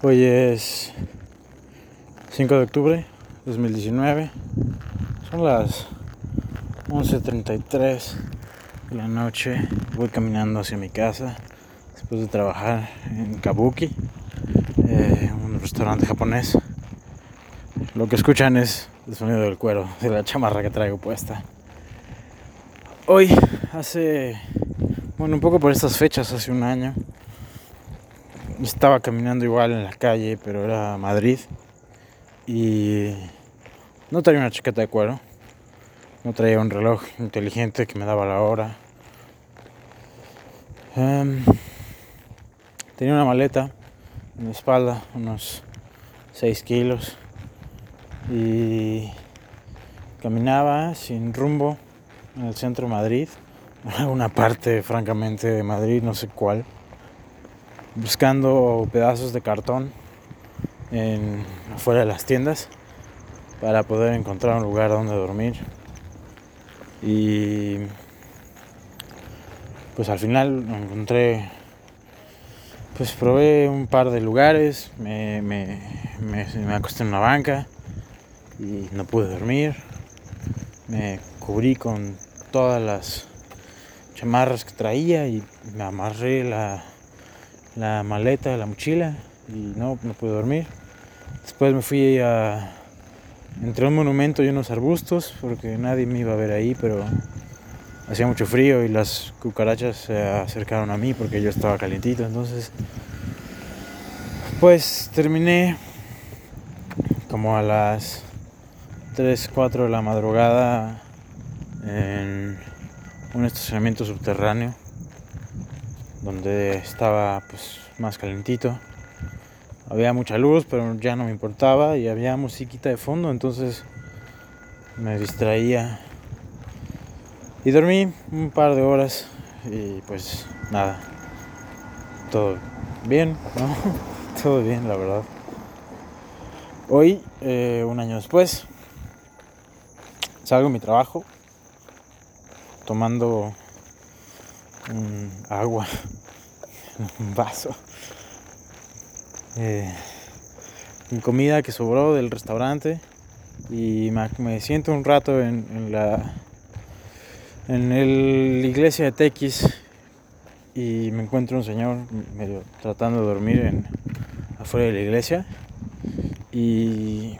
Hoy es 5 de octubre 2019. Son las 11.33 de la noche. Voy caminando hacia mi casa después de trabajar en Kabuki, eh, un restaurante japonés. Lo que escuchan es el sonido del cuero, de la chamarra que traigo puesta. Hoy, hace, bueno, un poco por estas fechas, hace un año, estaba caminando igual en la calle, pero era Madrid. Y no traía una chaqueta de cuero, no traía un reloj inteligente que me daba la hora. Em, tenía una maleta en mi espalda, unos 6 kilos. Y caminaba sin rumbo en el centro de Madrid, una parte francamente de Madrid, no sé cuál, buscando pedazos de cartón en, afuera de las tiendas para poder encontrar un lugar donde dormir. Y pues al final encontré, pues probé un par de lugares, me, me, me acosté en una banca y no pude dormir. Me cubrí con todas las chamarras que traía y me amarré la, la maleta, la mochila y no, no pude dormir. Después me fui a... Entré a un monumento y unos arbustos porque nadie me iba a ver ahí, pero hacía mucho frío y las cucarachas se acercaron a mí porque yo estaba calientito. Entonces, pues terminé como a las 3, 4 de la madrugada en un estacionamiento subterráneo donde estaba pues más calentito. Había mucha luz, pero ya no me importaba y había musiquita de fondo, entonces me distraía. Y dormí un par de horas y pues nada. Todo bien, ¿no? Todo bien, la verdad. Hoy, eh, un año después, salgo de mi trabajo tomando agua, un vaso, eh, comida que sobró del restaurante y me, siento un rato en, la en la iglesia de Tequis y me encuentro un señor medio tratando de dormir en, afuera de la iglesia y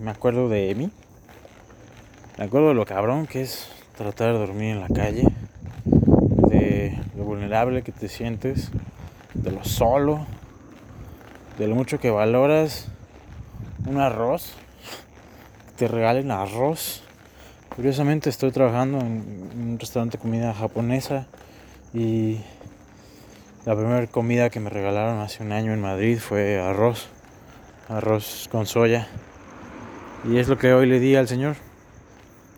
me acuerdo de mí, me acuerdo de lo cabrón que es tratar de dormir en la calle, de lo vulnerable que te sientes, de lo solo, de lo mucho que valoras un arroz, te regalen arroz. Curiosamente estoy trabajando en un restaurante de comida japonesa y la primera comida que me regalaron hace un año en Madrid fue arroz, arroz con soya. Y es lo que hoy le di al señor.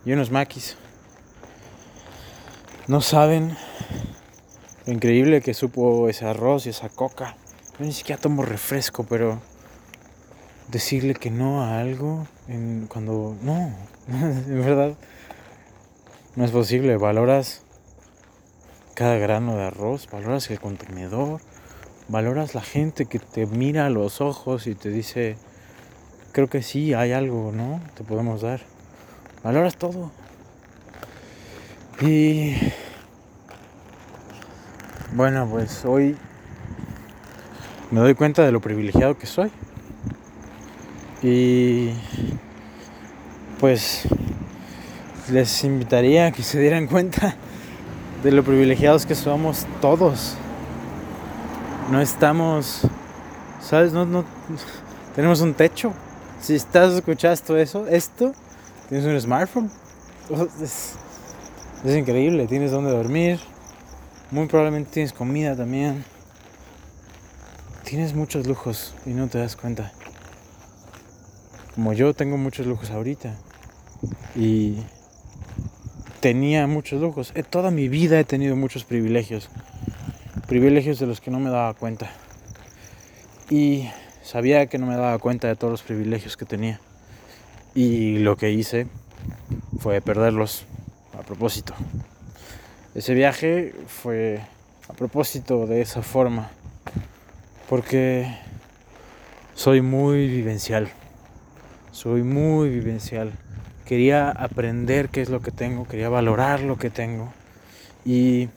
Y unos maquis. No saben lo increíble que supo ese arroz y esa coca. Yo ni siquiera tomo refresco, pero decirle que no a algo cuando no, en verdad no es posible. Valoras cada grano de arroz, valoras el contenedor, valoras la gente que te mira a los ojos y te dice, creo que sí, hay algo, ¿no? Te podemos dar. Valoras todo. Y bueno, pues hoy me doy cuenta de lo privilegiado que soy. Y pues les invitaría a que se dieran cuenta de lo privilegiados que somos todos. No estamos, ¿sabes? No, no tenemos un techo. Si estás escuchando eso, esto, tienes un smartphone. Es, es increíble, tienes donde dormir, muy probablemente tienes comida también. Tienes muchos lujos y no te das cuenta. Como yo tengo muchos lujos ahorita. Y tenía muchos lujos. Eh, toda mi vida he tenido muchos privilegios. Privilegios de los que no me daba cuenta. Y sabía que no me daba cuenta de todos los privilegios que tenía. Y lo que hice fue perderlos a propósito. Ese viaje fue a propósito de esa forma, porque soy muy vivencial. Soy muy vivencial. Quería aprender qué es lo que tengo, quería valorar lo que tengo. Y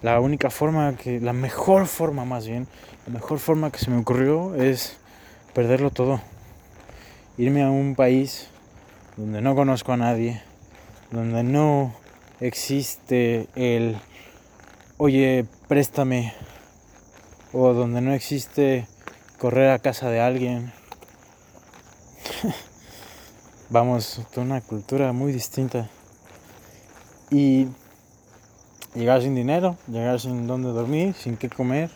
la única forma que, la mejor forma más bien, la mejor forma que se me ocurrió es perderlo todo. Irme a un país donde no conozco a nadie, donde no existe el, oye, préstame, o donde no existe correr a casa de alguien. Vamos, una cultura muy distinta. Y llegar sin dinero, llegar sin dónde dormir, sin qué comer.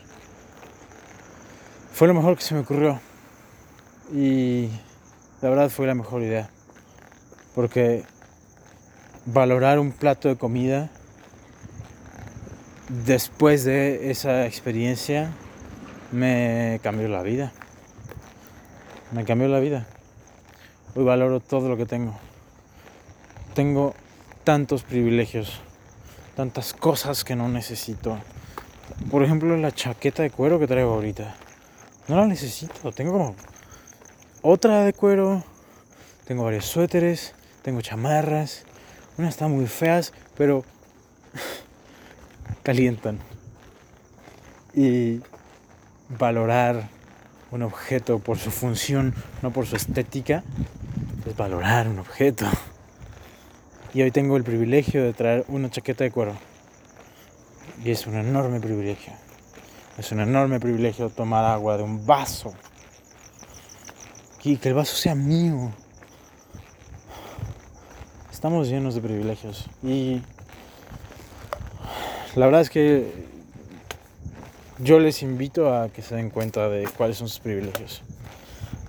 Fue lo mejor que se me ocurrió. Y la verdad fue la mejor idea. Porque valorar un plato de comida después de esa experiencia me cambió la vida. Me cambió la vida. Hoy valoro todo lo que tengo. Tengo tantos privilegios, tantas cosas que no necesito. Por ejemplo, la chaqueta de cuero que traigo ahorita. No la necesito. Tengo otra de cuero. Tengo varios suéteres. Tengo chamarras. Unas están muy feas, pero calientan. Y valorar un objeto por su función, no por su estética, es valorar un objeto. Y hoy tengo el privilegio de traer una chaqueta de cuero. Y es un enorme privilegio. Es un enorme privilegio tomar agua de un vaso. Y que el vaso sea mío. Estamos llenos de privilegios. Y la verdad es que yo les invito a que se den cuenta de cuáles son sus privilegios.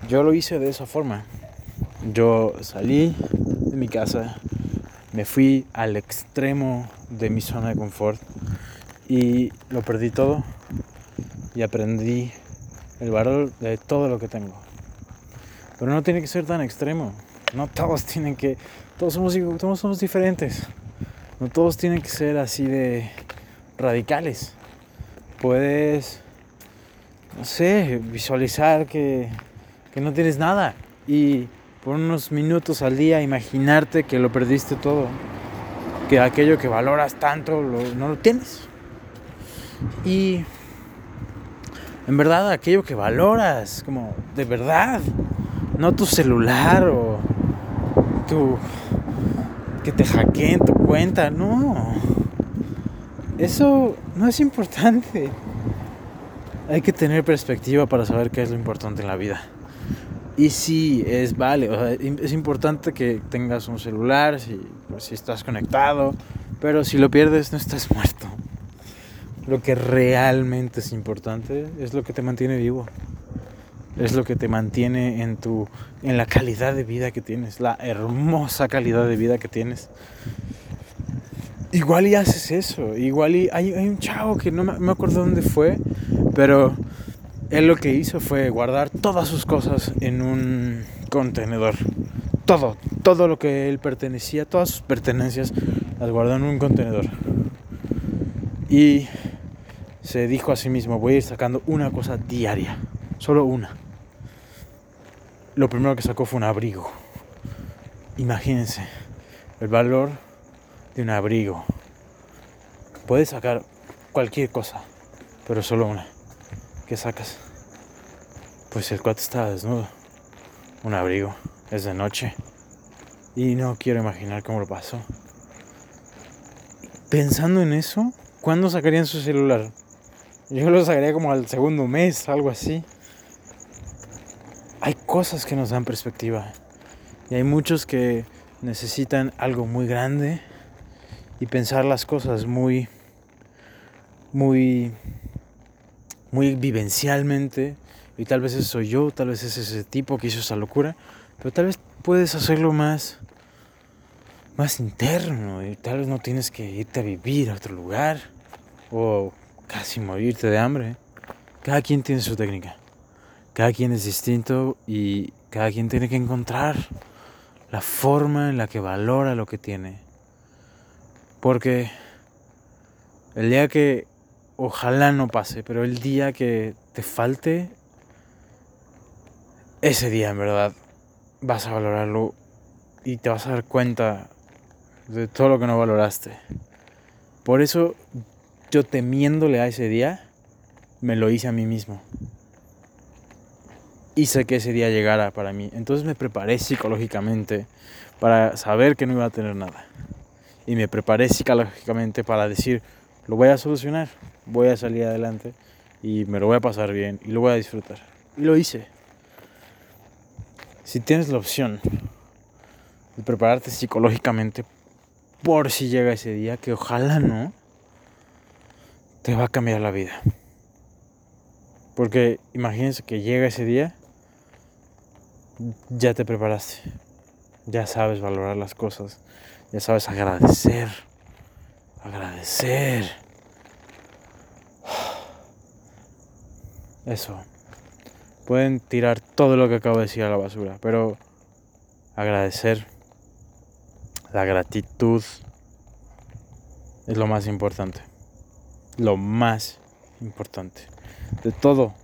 Yo lo hice de esa forma. Yo salí de mi casa, me fui al extremo de mi zona de confort y lo perdí todo y aprendí el valor de todo lo que tengo. Pero no tiene que ser tan extremo. No todos tienen que, todos somos, todos somos diferentes. No todos tienen que ser así de radicales puedes, no sé, visualizar que, no tienes nada y por unos minutos al día imaginarte que lo perdiste todo, que aquello que valoras tanto no lo tienes. Y en verdad aquello que valoras, como de verdad, no tu celular o tu que te hackeen tu cuenta, no. Eso no es importante. Hay que tener perspectiva para saber qué es lo importante en la vida. Y sí, es vale, es importante que tengas un celular, si, pues, si estás conectado, pero si lo pierdes no estás muerto. Lo que realmente es importante es lo que te mantiene vivo. Es lo que te mantiene en tu en la calidad de vida que tienes, la hermosa calidad de vida que tienes. Igual y haces eso, igual y hay, un chavo que no me, acuerdo dónde fue, pero él lo que hizo fue guardar todas sus cosas en un contenedor. Todo, todo lo que él pertenecía, todas sus pertenencias, las guardó en un contenedor. Y se dijo a sí mismo, voy a ir sacando una cosa diaria, solo una. Lo primero que sacó fue un abrigo. Imagínense el valor un abrigo. Puedes sacar cualquier cosa, pero solo una. ¿Qué sacas? Pues el cuate estaba desnudo. Un abrigo. Es de noche. Y no quiero imaginar cómo lo pasó. Pensando en eso, ¿cuándo sacarían su celular? Yo lo sacaría como al segundo mes, algo así. Hay cosas que nos dan perspectiva. Y hay muchos que necesitan algo muy grande y pensar las cosas muy, muy, muy vivencialmente. Y tal vez eso soy yo, tal vez es ese tipo que hizo esa locura, pero tal vez puedes hacerlo más, más interno y tal vez no tienes que irte a vivir a otro lugar o casi morirte de hambre. Cada quien tiene su técnica, cada quien es distinto y cada quien tiene que encontrar la forma en la que valora lo que tiene. Porque el día que, ojalá no pase, pero el día que te falte, ese día en verdad vas a valorarlo y te vas a dar cuenta de todo lo que no valoraste. Por eso yo temiéndole a ese día, me lo hice a mí mismo. Hice que ese día llegara para mí. Entonces me preparé psicológicamente para saber que no iba a tener nada. Y me preparé psicológicamente para decir, lo voy a solucionar, voy a salir adelante y me lo voy a pasar bien y lo voy a disfrutar. Y lo hice. Si tienes la opción de prepararte psicológicamente por si llega ese día, que ojalá no, te va a cambiar la vida. Porque imagínense que llega ese día, ya te preparaste, ya sabes valorar las cosas, ya sabes agradecer, agradecer. Eso. Pueden tirar todo lo que acabo de decir a la basura, pero agradecer, la gratitud es lo más importante. Lo más importante de todo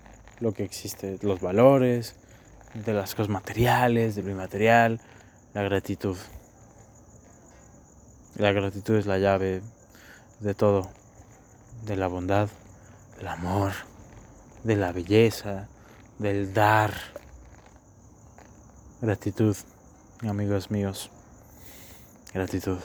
lo que existe, los valores, de las cosas materiales, de lo inmaterial, la gratitud. La gratitud es la llave de todo, de la bondad, del amor, de la belleza, del dar. Gratitud, amigos míos. Gratitud.